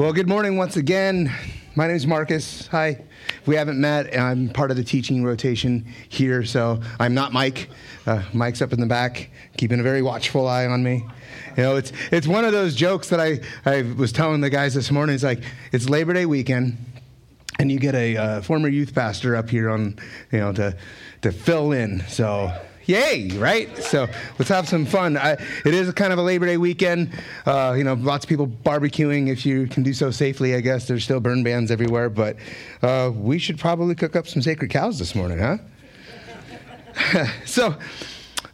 Well, good morning once again. My name is Marcus. Hi. If we haven't met, I'm part of the teaching rotation here, so I'm not Mike. Uh, Mike's up in the back, keeping a very watchful eye on me. You know, it's it's one of those jokes that I, I was telling the guys this morning. It's like it's Labor Day weekend, and you get a uh, former youth pastor up here on, you know, to to fill in. So yay, right? So let's have some fun. I, it is kind of a Labor Day weekend. Uh, you know, lots of people barbecuing if you can do so safely, I guess. There's still burn bans everywhere, but uh, we should probably cook up some sacred cows this morning, huh? so,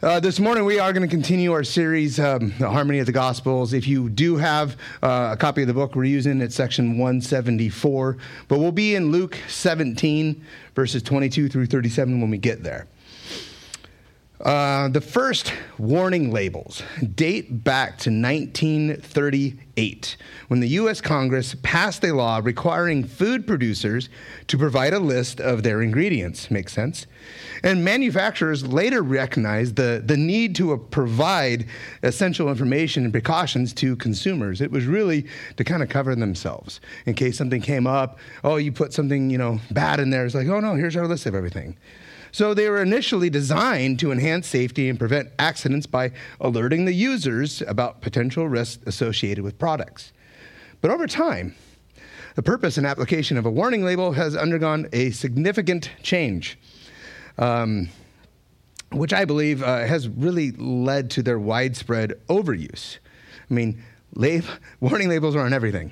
uh, this morning we are going to continue our series, um, The Harmony of the Gospels. If you do have uh, a copy of the book we're using, it's section 174. But we'll be in Luke 17, verses 22 through 37 when we get there. Uh, the first warning labels date back to 1938 when the U.S. Congress passed a law requiring food producers to provide a list of their ingredients. Makes sense? And manufacturers later recognized the, the need to uh, provide essential information and precautions to consumers. It was really to kind of cover themselves in case something came up. Oh, you put something, you know, bad in there. It's like, oh no, here's our list of everything. So they were initially designed to enhance safety and prevent accidents by alerting the users about potential risks associated with products. But over time, the purpose and application of a warning label has undergone a significant change, um, which I believe uh, has really led to their widespread overuse. I mean, lab- warning labels are on everything,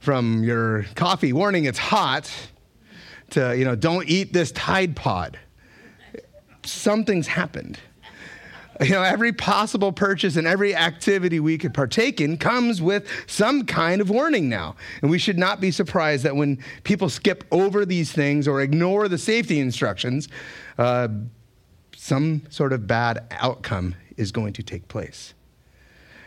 from your coffee warning it's hot to you know don't eat this Tide Pod something's happened. You know, every possible purchase and every activity we could partake in comes with some kind of warning now. And we should not be surprised that when people skip over these things or ignore the safety instructions, uh, some sort of bad outcome is going to take place.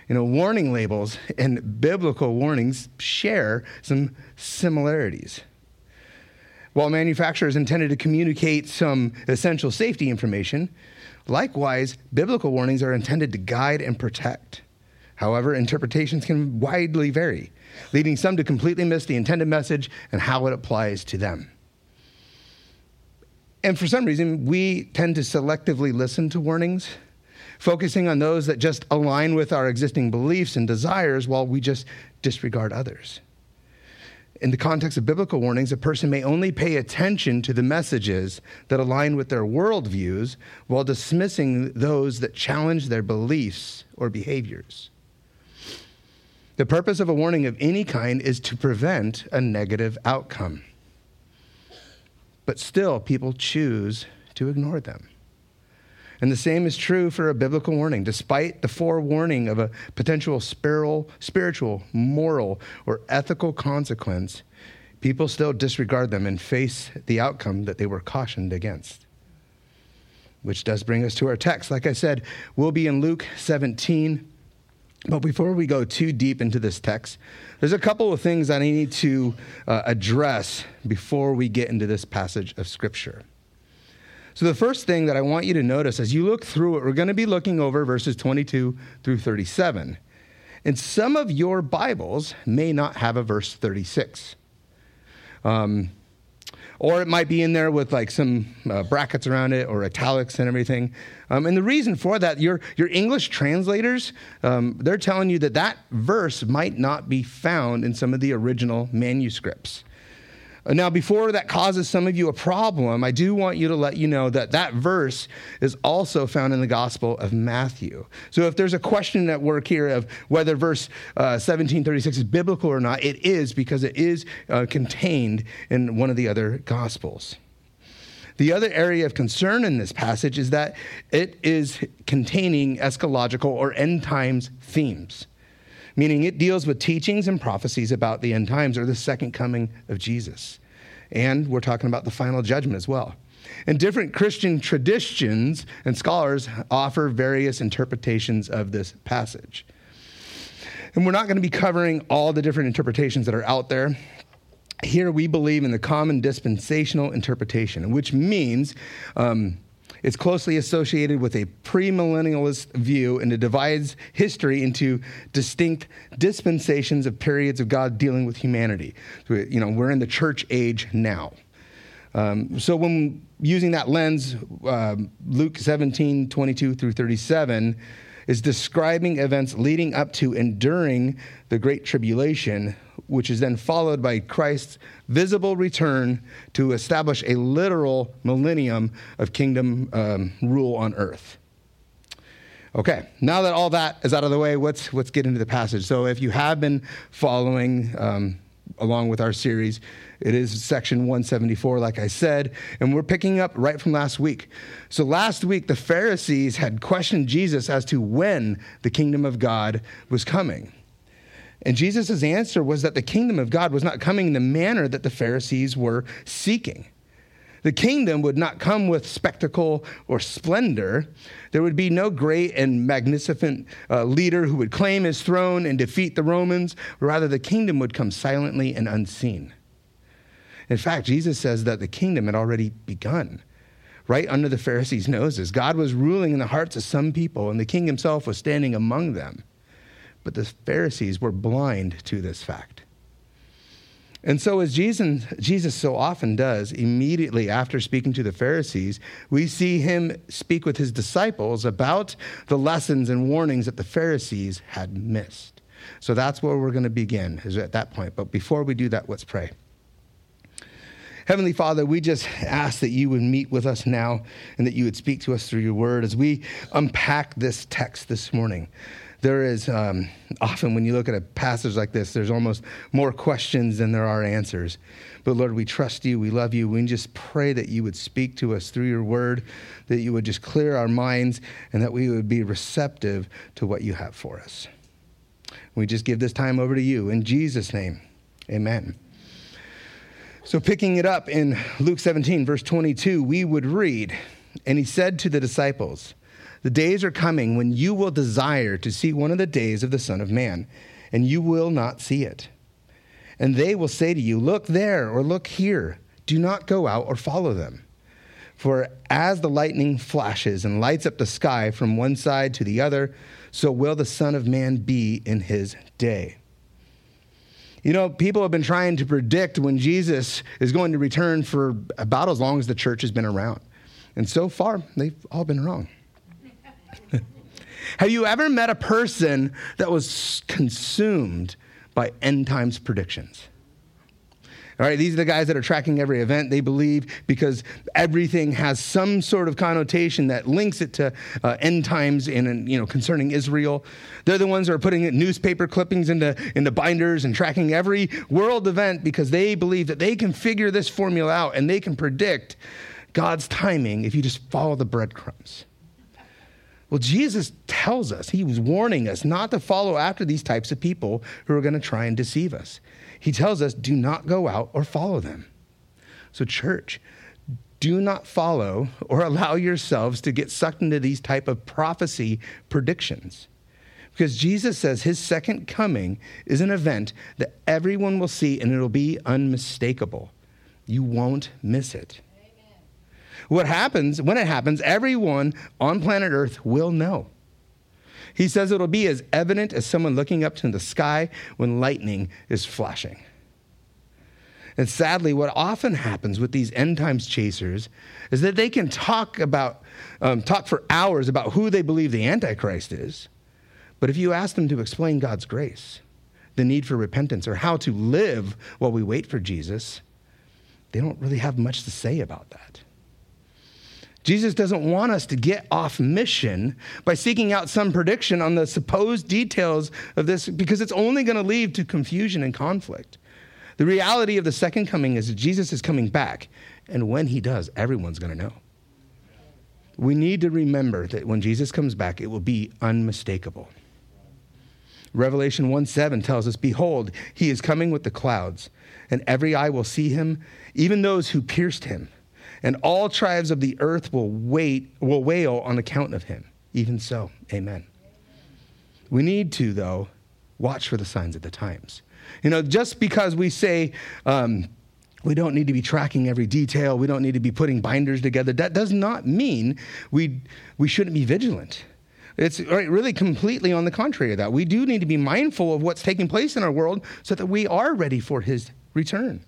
You know, warning labels and biblical warnings share some similarities. While manufacturers intended to communicate some essential safety information, likewise, biblical warnings are intended to guide and protect. However, interpretations can widely vary, leading some to completely miss the intended message and how it applies to them. And for some reason, we tend to selectively listen to warnings, focusing on those that just align with our existing beliefs and desires while we just disregard others in the context of biblical warnings, a person may only pay attention to the messages that align with their worldviews while dismissing those that challenge their beliefs or behaviors. The purpose of a warning of any kind is to prevent a negative outcome. But still, people choose to ignore them. And the same is true for a biblical warning. Despite the forewarning of a potential spiritual, moral, or ethical consequence, people still disregard them and face the outcome that they were cautioned against. Which does bring us to our text. Like I said, we'll be in Luke 17. But before we go too deep into this text, there's a couple of things that I need to uh, address before we get into this passage of Scripture. So, the first thing that I want you to notice as you look through it, we're going to be looking over verses 22 through 37. And some of your Bibles may not have a verse 36. Um, or it might be in there with like some uh, brackets around it or italics and everything. Um, and the reason for that, your, your English translators, um, they're telling you that that verse might not be found in some of the original manuscripts. Now, before that causes some of you a problem, I do want you to let you know that that verse is also found in the Gospel of Matthew. So, if there's a question at work here of whether verse uh, 1736 is biblical or not, it is because it is uh, contained in one of the other Gospels. The other area of concern in this passage is that it is containing eschatological or end times themes meaning it deals with teachings and prophecies about the end times or the second coming of Jesus. And we're talking about the final judgment as well. And different Christian traditions and scholars offer various interpretations of this passage. And we're not going to be covering all the different interpretations that are out there. Here we believe in the common dispensational interpretation, which means um, It's closely associated with a premillennialist view and it divides history into distinct dispensations of periods of God dealing with humanity. So, you know, we're in the church age now. Um, so when using that lens, uh, Luke 17, 22 through 37 is describing events leading up to and during the Great Tribulation, which is then followed by Christ's visible return to establish a literal millennium of kingdom um, rule on earth. Okay, now that all that is out of the way, let's, let's get into the passage. So, if you have been following um, along with our series, it is section 174, like I said, and we're picking up right from last week. So, last week, the Pharisees had questioned Jesus as to when the kingdom of God was coming. And Jesus' answer was that the kingdom of God was not coming in the manner that the Pharisees were seeking. The kingdom would not come with spectacle or splendor. There would be no great and magnificent uh, leader who would claim his throne and defeat the Romans. Rather, the kingdom would come silently and unseen. In fact, Jesus says that the kingdom had already begun right under the Pharisees' noses. God was ruling in the hearts of some people, and the king himself was standing among them. But the Pharisees were blind to this fact. And so, as Jesus, Jesus so often does, immediately after speaking to the Pharisees, we see him speak with his disciples about the lessons and warnings that the Pharisees had missed. So that's where we're going to begin, is at that point. But before we do that, let's pray. Heavenly Father, we just ask that you would meet with us now and that you would speak to us through your word as we unpack this text this morning. There is um, often when you look at a passage like this, there's almost more questions than there are answers. But Lord, we trust you, we love you. We just pray that you would speak to us through your word, that you would just clear our minds, and that we would be receptive to what you have for us. We just give this time over to you. In Jesus' name, amen. So, picking it up in Luke 17, verse 22, we would read, And he said to the disciples, The days are coming when you will desire to see one of the days of the Son of Man, and you will not see it. And they will say to you, Look there, or look here. Do not go out or follow them. For as the lightning flashes and lights up the sky from one side to the other, so will the Son of Man be in his day. You know, people have been trying to predict when Jesus is going to return for about as long as the church has been around. And so far, they've all been wrong. Have you ever met a person that was consumed by end times predictions? All right, these are the guys that are tracking every event. They believe because everything has some sort of connotation that links it to uh, end times and you know concerning Israel. They're the ones that are putting newspaper clippings into into binders and tracking every world event because they believe that they can figure this formula out and they can predict God's timing if you just follow the breadcrumbs. Well, Jesus tells us, he was warning us not to follow after these types of people who are going to try and deceive us. He tells us, do not go out or follow them. So, church, do not follow or allow yourselves to get sucked into these type of prophecy predictions. Because Jesus says his second coming is an event that everyone will see and it'll be unmistakable. You won't miss it. What happens, when it happens, everyone on planet Earth will know. He says it'll be as evident as someone looking up to the sky when lightning is flashing. And sadly, what often happens with these end times chasers is that they can talk about, um, talk for hours about who they believe the Antichrist is. But if you ask them to explain God's grace, the need for repentance, or how to live while we wait for Jesus, they don't really have much to say about that. Jesus doesn't want us to get off mission by seeking out some prediction on the supposed details of this because it's only going to lead to confusion and conflict. The reality of the second coming is that Jesus is coming back, and when he does, everyone's going to know. We need to remember that when Jesus comes back, it will be unmistakable. Revelation 1 7 tells us, Behold, he is coming with the clouds, and every eye will see him, even those who pierced him and all tribes of the earth will wait will wail on account of him. Even so, amen. We need to, though, watch for the signs of the times. You know, just because we say um, We don't need to be tracking every detail. We don't need to be putting binders together. That does not mean we, we shouldn't be vigilant. It's really completely on the contrary of that. We do need to be mindful of what's taking place in our world so that we are ready for his return.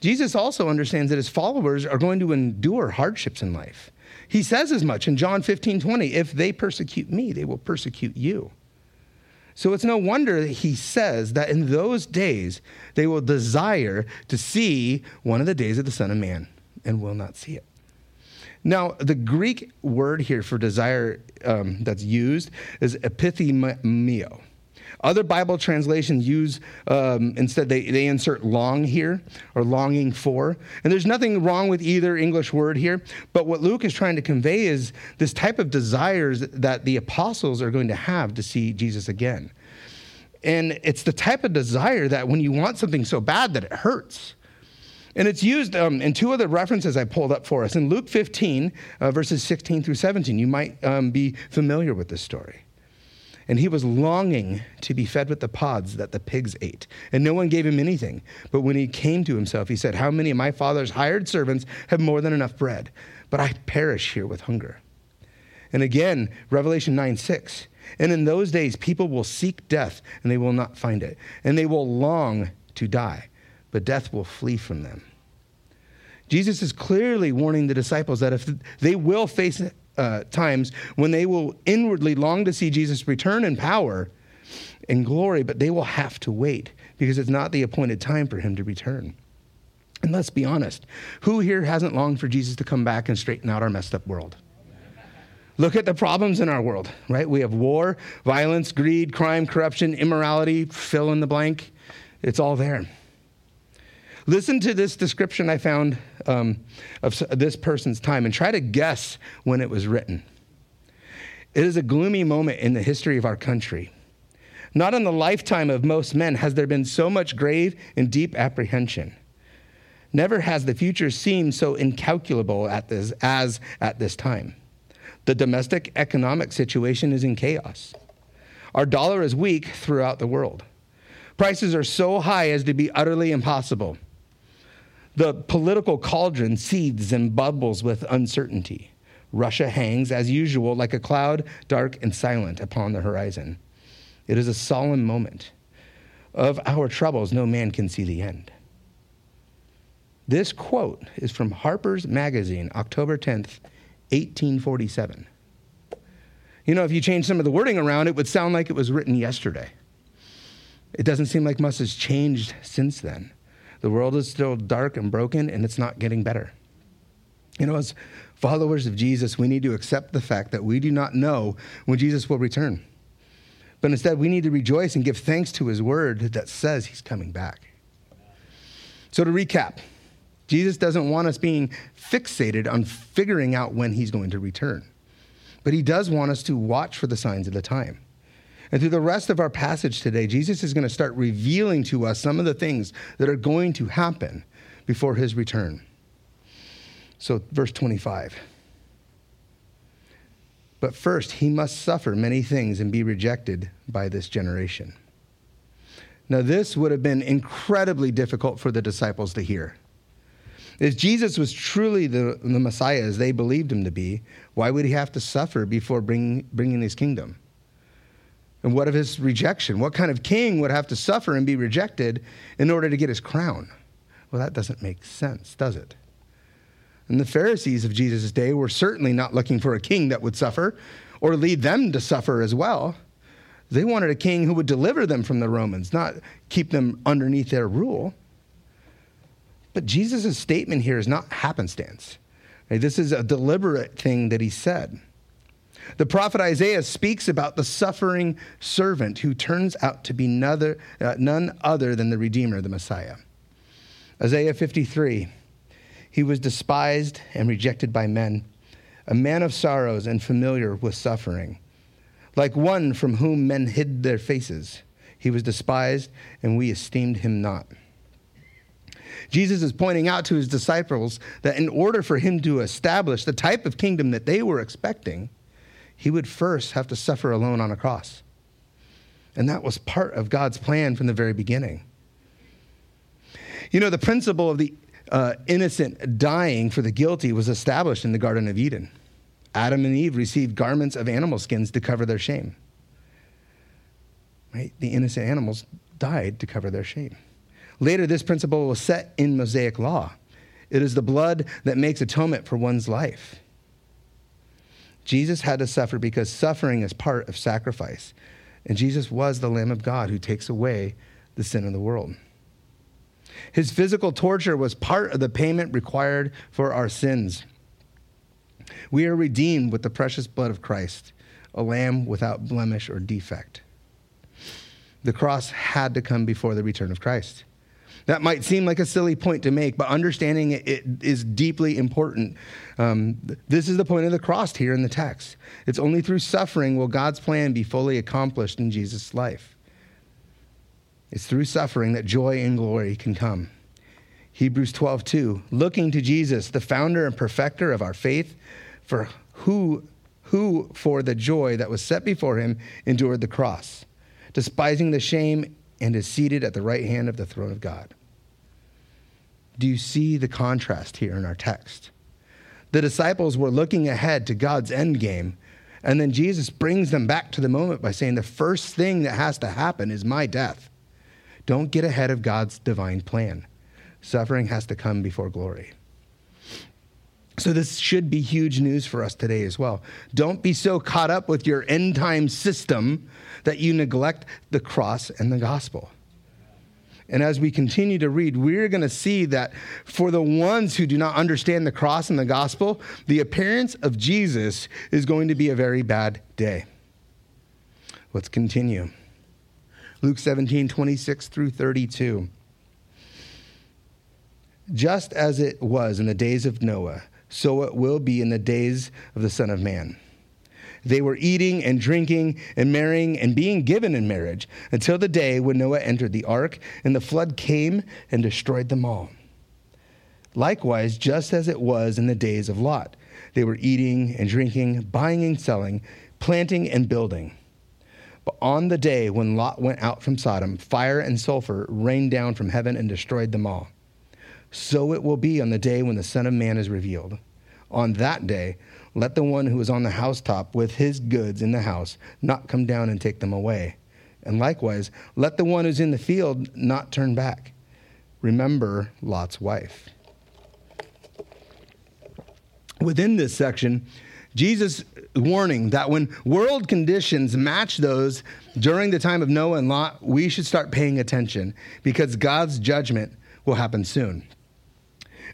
Jesus also understands that his followers are going to endure hardships in life. He says as much in John 15 20 if they persecute me, they will persecute you. So it's no wonder that he says that in those days they will desire to see one of the days of the Son of Man and will not see it. Now, the Greek word here for desire um, that's used is epithumio. Other Bible translations use, um, instead, they, they insert long here or longing for. And there's nothing wrong with either English word here. But what Luke is trying to convey is this type of desires that the apostles are going to have to see Jesus again. And it's the type of desire that when you want something so bad that it hurts. And it's used um, in two other references I pulled up for us. In Luke 15, uh, verses 16 through 17, you might um, be familiar with this story. And he was longing to be fed with the pods that the pigs ate. And no one gave him anything. But when he came to himself, he said, How many of my father's hired servants have more than enough bread? But I perish here with hunger. And again, Revelation 9 6. And in those days, people will seek death and they will not find it. And they will long to die, but death will flee from them. Jesus is clearly warning the disciples that if they will face uh, times when they will inwardly long to see Jesus return in power and glory, but they will have to wait because it's not the appointed time for him to return. And let's be honest who here hasn't longed for Jesus to come back and straighten out our messed up world? Look at the problems in our world, right? We have war, violence, greed, crime, corruption, immorality, fill in the blank. It's all there. Listen to this description I found um, of this person's time and try to guess when it was written. It is a gloomy moment in the history of our country. Not in the lifetime of most men has there been so much grave and deep apprehension. Never has the future seemed so incalculable at this, as at this time. The domestic economic situation is in chaos. Our dollar is weak throughout the world. Prices are so high as to be utterly impossible. The political cauldron seethes and bubbles with uncertainty. Russia hangs, as usual, like a cloud, dark and silent upon the horizon. It is a solemn moment. Of our troubles, no man can see the end. This quote is from Harper's Magazine, October 10th, 1847. You know, if you change some of the wording around, it would sound like it was written yesterday. It doesn't seem like much has changed since then. The world is still dark and broken, and it's not getting better. You know, as followers of Jesus, we need to accept the fact that we do not know when Jesus will return. But instead, we need to rejoice and give thanks to his word that says he's coming back. So, to recap, Jesus doesn't want us being fixated on figuring out when he's going to return, but he does want us to watch for the signs of the time. And through the rest of our passage today, Jesus is going to start revealing to us some of the things that are going to happen before his return. So, verse 25. But first, he must suffer many things and be rejected by this generation. Now, this would have been incredibly difficult for the disciples to hear. If Jesus was truly the, the Messiah as they believed him to be, why would he have to suffer before bring, bringing his kingdom? And what of his rejection? What kind of king would have to suffer and be rejected in order to get his crown? Well, that doesn't make sense, does it? And the Pharisees of Jesus' day were certainly not looking for a king that would suffer or lead them to suffer as well. They wanted a king who would deliver them from the Romans, not keep them underneath their rule. But Jesus' statement here is not happenstance. This is a deliberate thing that he said. The prophet Isaiah speaks about the suffering servant who turns out to be none, uh, none other than the Redeemer, the Messiah. Isaiah 53 He was despised and rejected by men, a man of sorrows and familiar with suffering. Like one from whom men hid their faces, he was despised, and we esteemed him not. Jesus is pointing out to his disciples that in order for him to establish the type of kingdom that they were expecting, he would first have to suffer alone on a cross. And that was part of God's plan from the very beginning. You know, the principle of the uh, innocent dying for the guilty was established in the Garden of Eden. Adam and Eve received garments of animal skins to cover their shame. Right? The innocent animals died to cover their shame. Later, this principle was set in Mosaic law. It is the blood that makes atonement for one's life. Jesus had to suffer because suffering is part of sacrifice. And Jesus was the Lamb of God who takes away the sin of the world. His physical torture was part of the payment required for our sins. We are redeemed with the precious blood of Christ, a lamb without blemish or defect. The cross had to come before the return of Christ. That might seem like a silly point to make, but understanding it is deeply important. Um, this is the point of the cross here in the text. It's only through suffering will God's plan be fully accomplished in Jesus' life. It's through suffering that joy and glory can come. Hebrews 12, 2, looking to Jesus, the founder and perfecter of our faith, for who, who for the joy that was set before him endured the cross, despising the shame, and is seated at the right hand of the throne of God. Do you see the contrast here in our text? The disciples were looking ahead to God's end game, and then Jesus brings them back to the moment by saying, The first thing that has to happen is my death. Don't get ahead of God's divine plan. Suffering has to come before glory. So, this should be huge news for us today as well. Don't be so caught up with your end time system that you neglect the cross and the gospel. And as we continue to read, we're going to see that for the ones who do not understand the cross and the gospel, the appearance of Jesus is going to be a very bad day. Let's continue. Luke 17, 26 through 32. Just as it was in the days of Noah, so it will be in the days of the Son of Man. They were eating and drinking and marrying and being given in marriage until the day when Noah entered the ark and the flood came and destroyed them all. Likewise, just as it was in the days of Lot, they were eating and drinking, buying and selling, planting and building. But on the day when Lot went out from Sodom, fire and sulfur rained down from heaven and destroyed them all. So it will be on the day when the Son of Man is revealed. On that day, let the one who is on the housetop with his goods in the house not come down and take them away. And likewise, let the one who's in the field not turn back. Remember Lot's wife. Within this section, Jesus warning that when world conditions match those during the time of Noah and Lot, we should start paying attention because God's judgment will happen soon.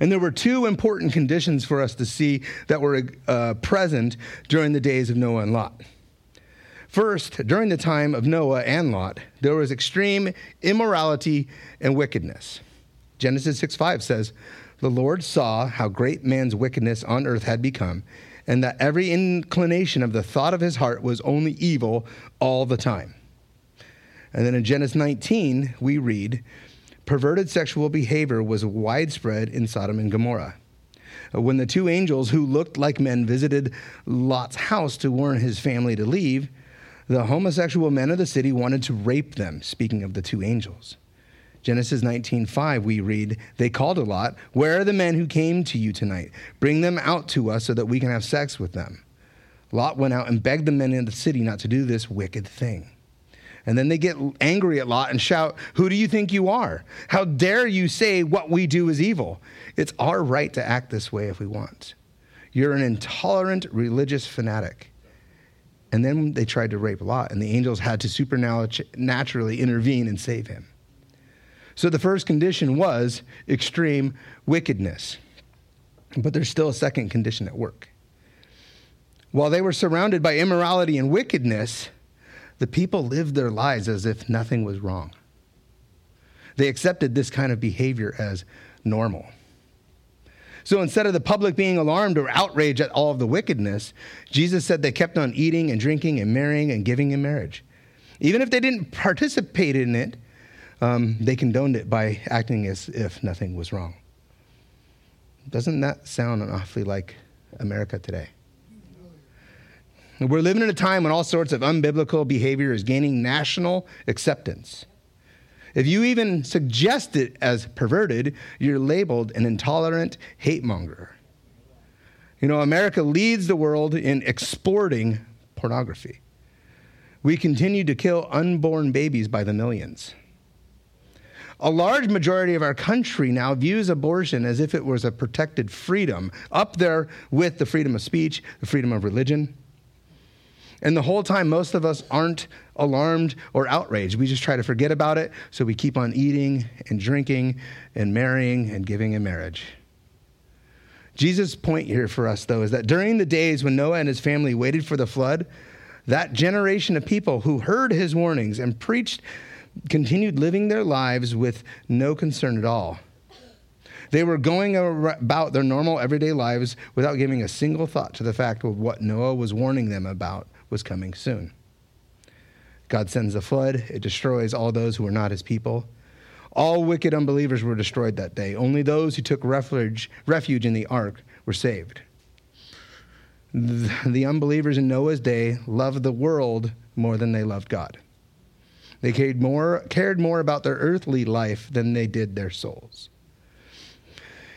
And there were two important conditions for us to see that were uh, present during the days of Noah and Lot. First, during the time of Noah and Lot, there was extreme immorality and wickedness. Genesis 6 5 says, The Lord saw how great man's wickedness on earth had become and that every inclination of the thought of his heart was only evil all the time. And then in Genesis 19, we read, perverted sexual behavior was widespread in Sodom and Gomorrah. Uh, when the two angels who looked like men visited Lot's house to warn his family to leave, the homosexual men of the city wanted to rape them, speaking of the two angels. Genesis 19:5 we read, they called a Lot, "Where are the men who came to you tonight? Bring them out to us so that we can have sex with them." Lot went out and begged the men in the city not to do this wicked thing. And then they get angry at Lot and shout, Who do you think you are? How dare you say what we do is evil? It's our right to act this way if we want. You're an intolerant religious fanatic. And then they tried to rape Lot, and the angels had to supernaturally intervene and save him. So the first condition was extreme wickedness. But there's still a second condition at work. While they were surrounded by immorality and wickedness, the people lived their lives as if nothing was wrong. They accepted this kind of behavior as normal. So instead of the public being alarmed or outraged at all of the wickedness, Jesus said they kept on eating and drinking and marrying and giving in marriage. Even if they didn't participate in it, um, they condoned it by acting as if nothing was wrong. Doesn't that sound awfully like America today? We're living in a time when all sorts of unbiblical behavior is gaining national acceptance. If you even suggest it as perverted, you're labeled an intolerant hate monger. You know, America leads the world in exporting pornography. We continue to kill unborn babies by the millions. A large majority of our country now views abortion as if it was a protected freedom, up there with the freedom of speech, the freedom of religion. And the whole time, most of us aren't alarmed or outraged. We just try to forget about it, so we keep on eating and drinking and marrying and giving in marriage. Jesus' point here for us, though, is that during the days when Noah and his family waited for the flood, that generation of people who heard his warnings and preached continued living their lives with no concern at all. They were going about their normal everyday lives without giving a single thought to the fact of what Noah was warning them about was coming soon. God sends a flood, it destroys all those who are not his people. All wicked unbelievers were destroyed that day. Only those who took refuge, refuge in the ark were saved. The unbelievers in Noah's day loved the world more than they loved God. They cared more, cared more about their earthly life than they did their souls.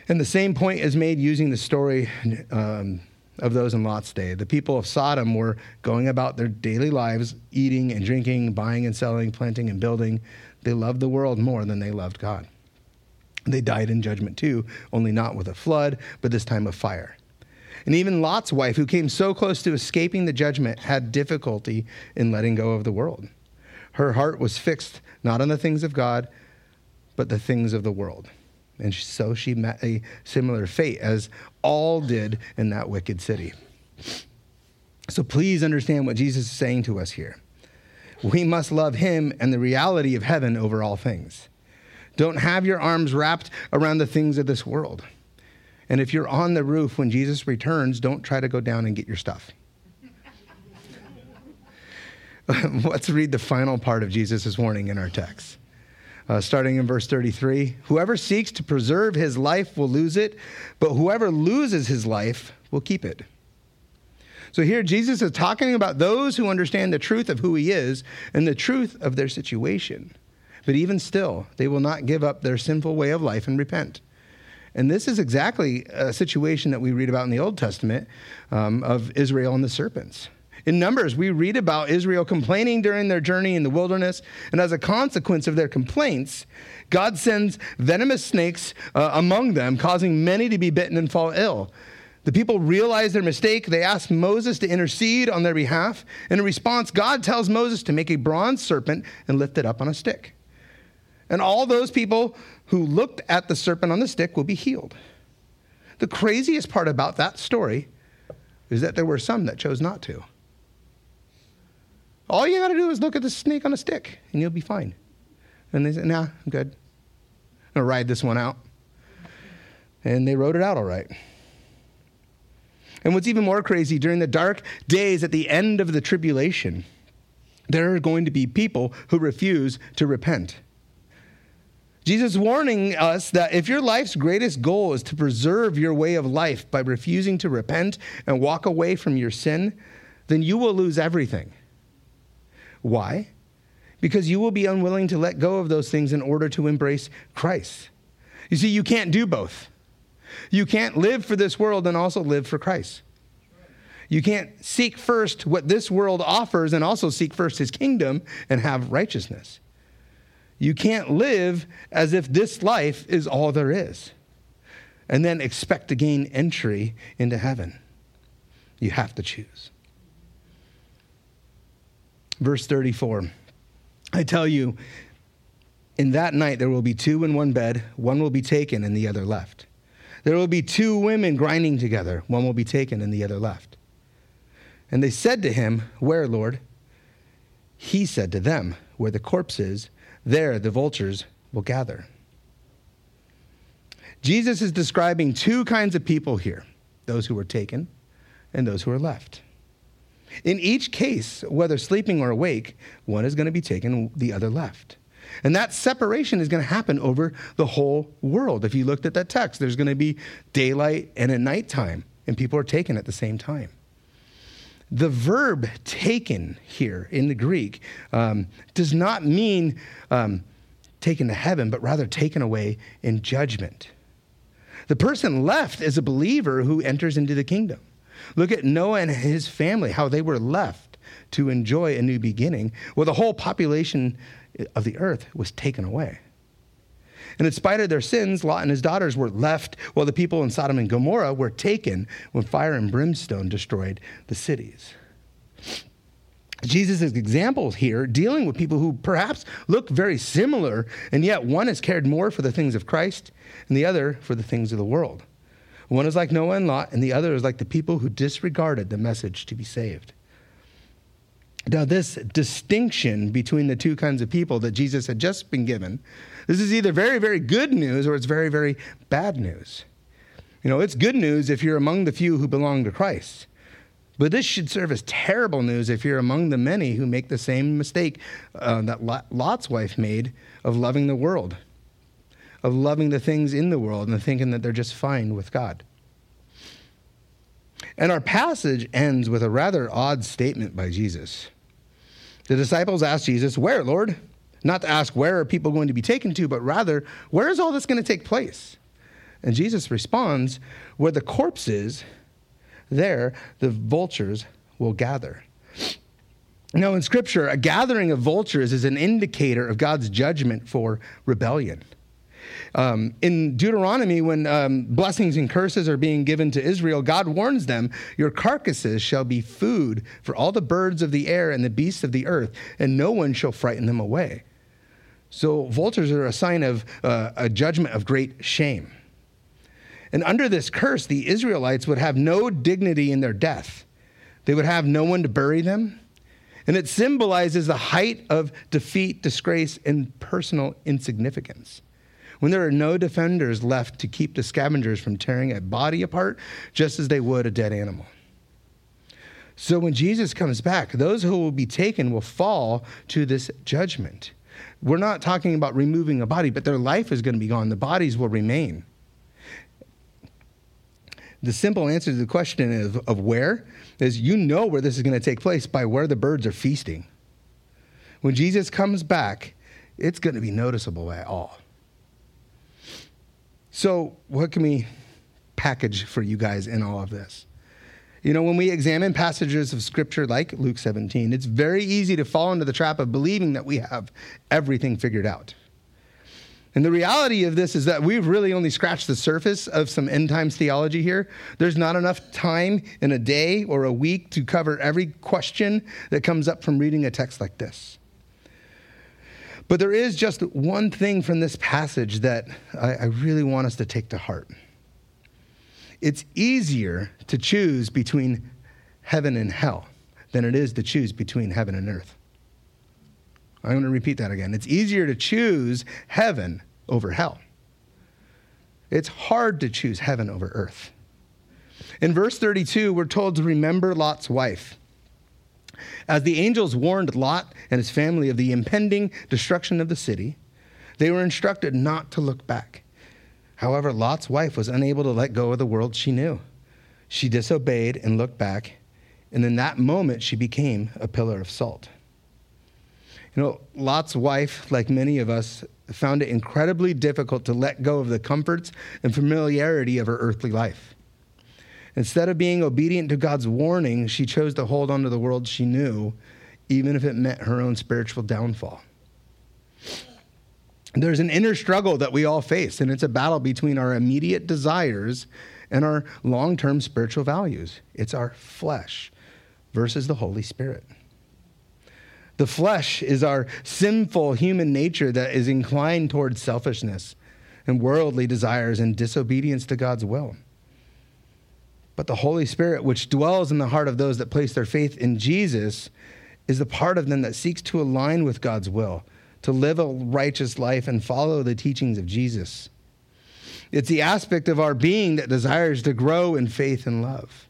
And the same point is made using the story um, of those in Lot's day. The people of Sodom were going about their daily lives, eating and drinking, buying and selling, planting and building. They loved the world more than they loved God. They died in judgment too, only not with a flood, but this time of fire. And even Lot's wife, who came so close to escaping the judgment, had difficulty in letting go of the world. Her heart was fixed not on the things of God, but the things of the world. And so she met a similar fate as all did in that wicked city. So please understand what Jesus is saying to us here. We must love him and the reality of heaven over all things. Don't have your arms wrapped around the things of this world. And if you're on the roof when Jesus returns, don't try to go down and get your stuff. Let's read the final part of Jesus' warning in our text. Uh, starting in verse 33 Whoever seeks to preserve his life will lose it, but whoever loses his life will keep it. So here Jesus is talking about those who understand the truth of who he is and the truth of their situation. But even still, they will not give up their sinful way of life and repent. And this is exactly a situation that we read about in the Old Testament um, of Israel and the serpents. In Numbers, we read about Israel complaining during their journey in the wilderness, and as a consequence of their complaints, God sends venomous snakes uh, among them, causing many to be bitten and fall ill. The people realize their mistake. They ask Moses to intercede on their behalf. And in response, God tells Moses to make a bronze serpent and lift it up on a stick. And all those people who looked at the serpent on the stick will be healed. The craziest part about that story is that there were some that chose not to. All you got to do is look at the snake on a stick and you'll be fine. And they said, nah, I'm good. I'm going to ride this one out. And they rode it out all right. And what's even more crazy, during the dark days at the end of the tribulation, there are going to be people who refuse to repent. Jesus warning us that if your life's greatest goal is to preserve your way of life by refusing to repent and walk away from your sin, then you will lose everything. Why? Because you will be unwilling to let go of those things in order to embrace Christ. You see, you can't do both. You can't live for this world and also live for Christ. You can't seek first what this world offers and also seek first his kingdom and have righteousness. You can't live as if this life is all there is and then expect to gain entry into heaven. You have to choose. Verse 34 I tell you, in that night there will be two in one bed, one will be taken and the other left. There will be two women grinding together, one will be taken and the other left. And they said to him, Where, Lord? He said to them, Where the corpse is, there the vultures will gather. Jesus is describing two kinds of people here those who were taken and those who are left. In each case, whether sleeping or awake, one is going to be taken, the other left. And that separation is going to happen over the whole world. If you looked at that text, there's going to be daylight and a nighttime, and people are taken at the same time. The verb taken here in the Greek um, does not mean um, taken to heaven, but rather taken away in judgment. The person left is a believer who enters into the kingdom. Look at Noah and his family, how they were left to enjoy a new beginning. Well, the whole population of the earth was taken away. And in spite of their sins, Lot and his daughters were left while the people in Sodom and Gomorrah were taken when fire and brimstone destroyed the cities. Jesus' examples here dealing with people who perhaps look very similar, and yet one has cared more for the things of Christ and the other for the things of the world. One is like Noah and Lot, and the other is like the people who disregarded the message to be saved. Now, this distinction between the two kinds of people that Jesus had just been given, this is either very, very good news or it's very, very bad news. You know, it's good news if you're among the few who belong to Christ. But this should serve as terrible news if you're among the many who make the same mistake uh, that Lot's wife made of loving the world, of loving the things in the world and thinking that they're just fine with God. And our passage ends with a rather odd statement by Jesus. The disciples ask Jesus, Where, Lord? Not to ask, Where are people going to be taken to, but rather, Where is all this going to take place? And Jesus responds, Where the corpse is, there the vultures will gather. Now, in Scripture, a gathering of vultures is an indicator of God's judgment for rebellion. Um, in Deuteronomy, when um, blessings and curses are being given to Israel, God warns them, Your carcasses shall be food for all the birds of the air and the beasts of the earth, and no one shall frighten them away. So, vultures are a sign of uh, a judgment of great shame. And under this curse, the Israelites would have no dignity in their death. They would have no one to bury them. And it symbolizes the height of defeat, disgrace, and personal insignificance when there are no defenders left to keep the scavengers from tearing a body apart just as they would a dead animal. So when Jesus comes back, those who will be taken will fall to this judgment. We're not talking about removing a body, but their life is going to be gone. The bodies will remain. The simple answer to the question of, of where is you know where this is going to take place by where the birds are feasting. When Jesus comes back, it's going to be noticeable at all. So, what can we package for you guys in all of this? You know, when we examine passages of scripture like Luke 17, it's very easy to fall into the trap of believing that we have everything figured out. And the reality of this is that we've really only scratched the surface of some end times theology here. There's not enough time in a day or a week to cover every question that comes up from reading a text like this. But there is just one thing from this passage that I, I really want us to take to heart. It's easier to choose between heaven and hell than it is to choose between heaven and earth. I'm going to repeat that again. It's easier to choose heaven over hell. It's hard to choose heaven over earth. In verse 32, we're told to remember Lot's wife. As the angels warned Lot and his family of the impending destruction of the city, they were instructed not to look back. However, Lot's wife was unable to let go of the world she knew. She disobeyed and looked back, and in that moment, she became a pillar of salt. You know, Lot's wife, like many of us, found it incredibly difficult to let go of the comforts and familiarity of her earthly life. Instead of being obedient to God's warning, she chose to hold on to the world she knew, even if it meant her own spiritual downfall. There's an inner struggle that we all face, and it's a battle between our immediate desires and our long term spiritual values. It's our flesh versus the Holy Spirit. The flesh is our sinful human nature that is inclined towards selfishness and worldly desires and disobedience to God's will. But the Holy Spirit, which dwells in the heart of those that place their faith in Jesus, is the part of them that seeks to align with God's will, to live a righteous life and follow the teachings of Jesus. It's the aspect of our being that desires to grow in faith and love.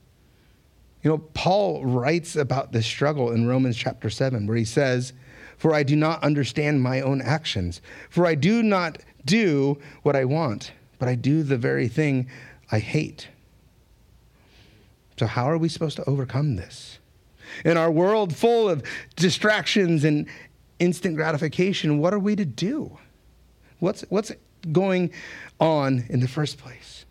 You know, Paul writes about this struggle in Romans chapter 7, where he says, For I do not understand my own actions, for I do not do what I want, but I do the very thing I hate. So, how are we supposed to overcome this? In our world full of distractions and instant gratification, what are we to do? What's, what's going on in the first place?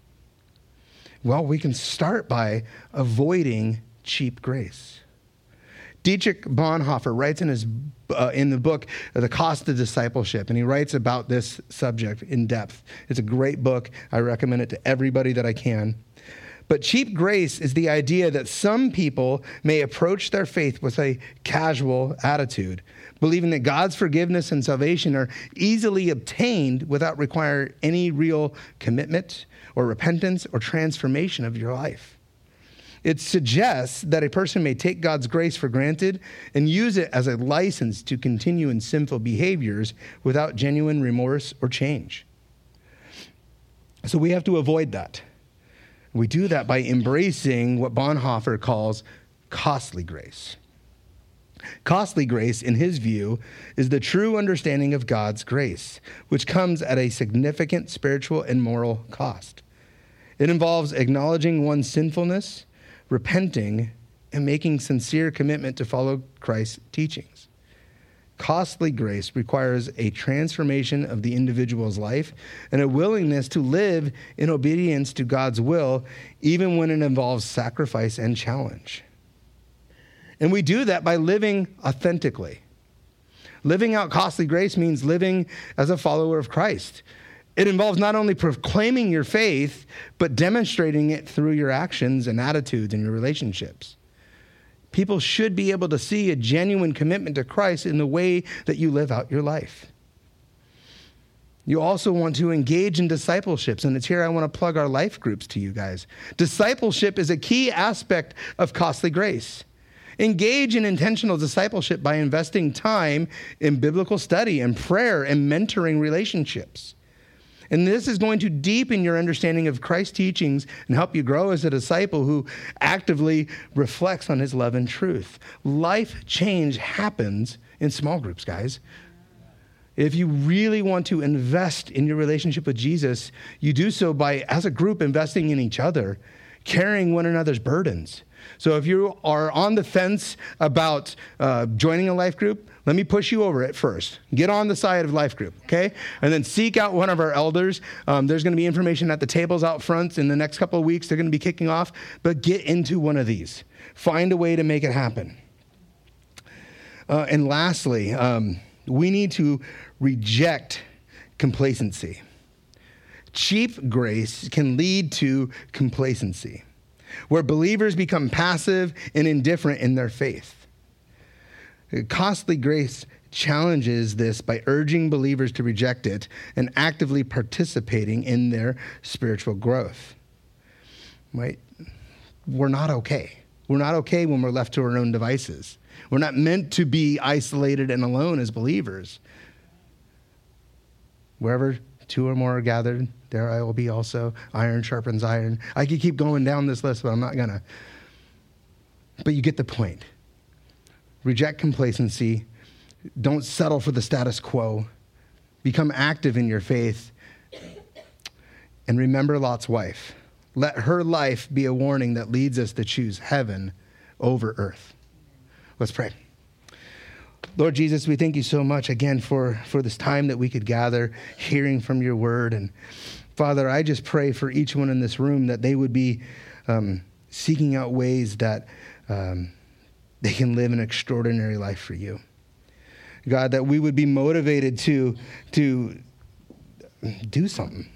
Well, we can start by avoiding cheap grace. Dietrich Bonhoeffer writes in his uh, in the book The Cost of Discipleship, and he writes about this subject in depth. It's a great book. I recommend it to everybody that I can. But cheap grace is the idea that some people may approach their faith with a casual attitude, believing that God's forgiveness and salvation are easily obtained without requiring any real commitment or repentance or transformation of your life. It suggests that a person may take God's grace for granted and use it as a license to continue in sinful behaviors without genuine remorse or change. So we have to avoid that. We do that by embracing what Bonhoeffer calls costly grace. Costly grace, in his view, is the true understanding of God's grace, which comes at a significant spiritual and moral cost. It involves acknowledging one's sinfulness repenting, and making sincere commitment to follow Christ's teachings. Costly grace requires a transformation of the individual's life and a willingness to live in obedience to God's will, even when it involves sacrifice and challenge. And we do that by living authentically. Living out costly grace means living as a follower of Christ, it involves not only proclaiming your faith, but demonstrating it through your actions and attitudes and your relationships. People should be able to see a genuine commitment to Christ in the way that you live out your life. You also want to engage in discipleships, and it's here I want to plug our life groups to you guys. Discipleship is a key aspect of costly grace. Engage in intentional discipleship by investing time in biblical study and prayer and mentoring relationships. And this is going to deepen your understanding of Christ's teachings and help you grow as a disciple who actively reflects on his love and truth. Life change happens in small groups, guys. If you really want to invest in your relationship with Jesus, you do so by, as a group, investing in each other, carrying one another's burdens. So if you are on the fence about uh, joining a life group, let me push you over it first. Get on the side of life group, okay? And then seek out one of our elders. Um, there's going to be information at the tables out front in the next couple of weeks. They're going to be kicking off, but get into one of these. Find a way to make it happen. Uh, and lastly, um, we need to reject complacency. Cheap grace can lead to complacency, where believers become passive and indifferent in their faith. Costly grace challenges this by urging believers to reject it and actively participating in their spiritual growth. Right? We're not okay. We're not okay when we're left to our own devices. We're not meant to be isolated and alone as believers. Wherever two or more are gathered, there I will be also. Iron sharpens iron. I could keep going down this list, but I'm not going to. But you get the point reject complacency, don't settle for the status quo, become active in your faith, and remember Lot's wife. Let her life be a warning that leads us to choose heaven over earth. Let's pray. Lord Jesus, we thank you so much again for, for this time that we could gather hearing from your word. And Father, I just pray for each one in this room that they would be um, seeking out ways that um, they can live an extraordinary life for you. God, that we would be motivated to, to do something.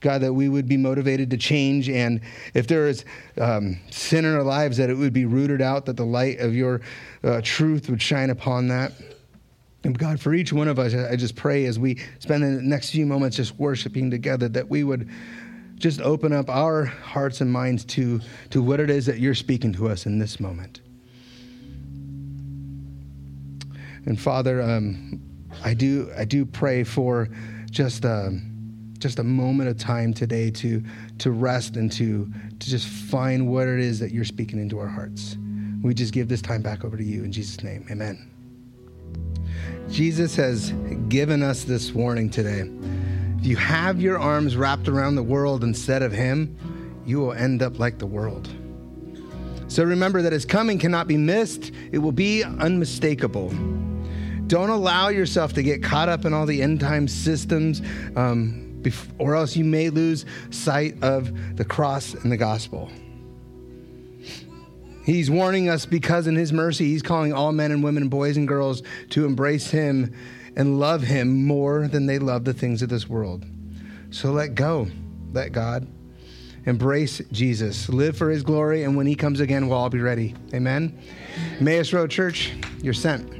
God, that we would be motivated to change. And if there is um, sin in our lives, that it would be rooted out, that the light of your uh, truth would shine upon that. And God, for each one of us, I just pray as we spend the next few moments just worshiping together, that we would just open up our hearts and minds to, to what it is that you're speaking to us in this moment. And Father, um, I do I do pray for just a, um, just a moment of time today to to rest and to to just find what it is that you're speaking into our hearts. We just give this time back over to you in Jesus' name. Amen. Jesus has given us this warning today. If you have your arms wrapped around the world instead of Him, you will end up like the world. So remember that His coming cannot be missed, it will be unmistakable. Don't allow yourself to get caught up in all the end time systems, um, or else you may lose sight of the cross and the gospel. He's warning us because in his mercy, he's calling all men and women, boys and girls, to embrace him and love him more than they love the things of this world. So let go. Let God. Embrace Jesus. Live for his glory, and when he comes again, we'll all be ready. Amen. Emmaus Road Church, you're sent.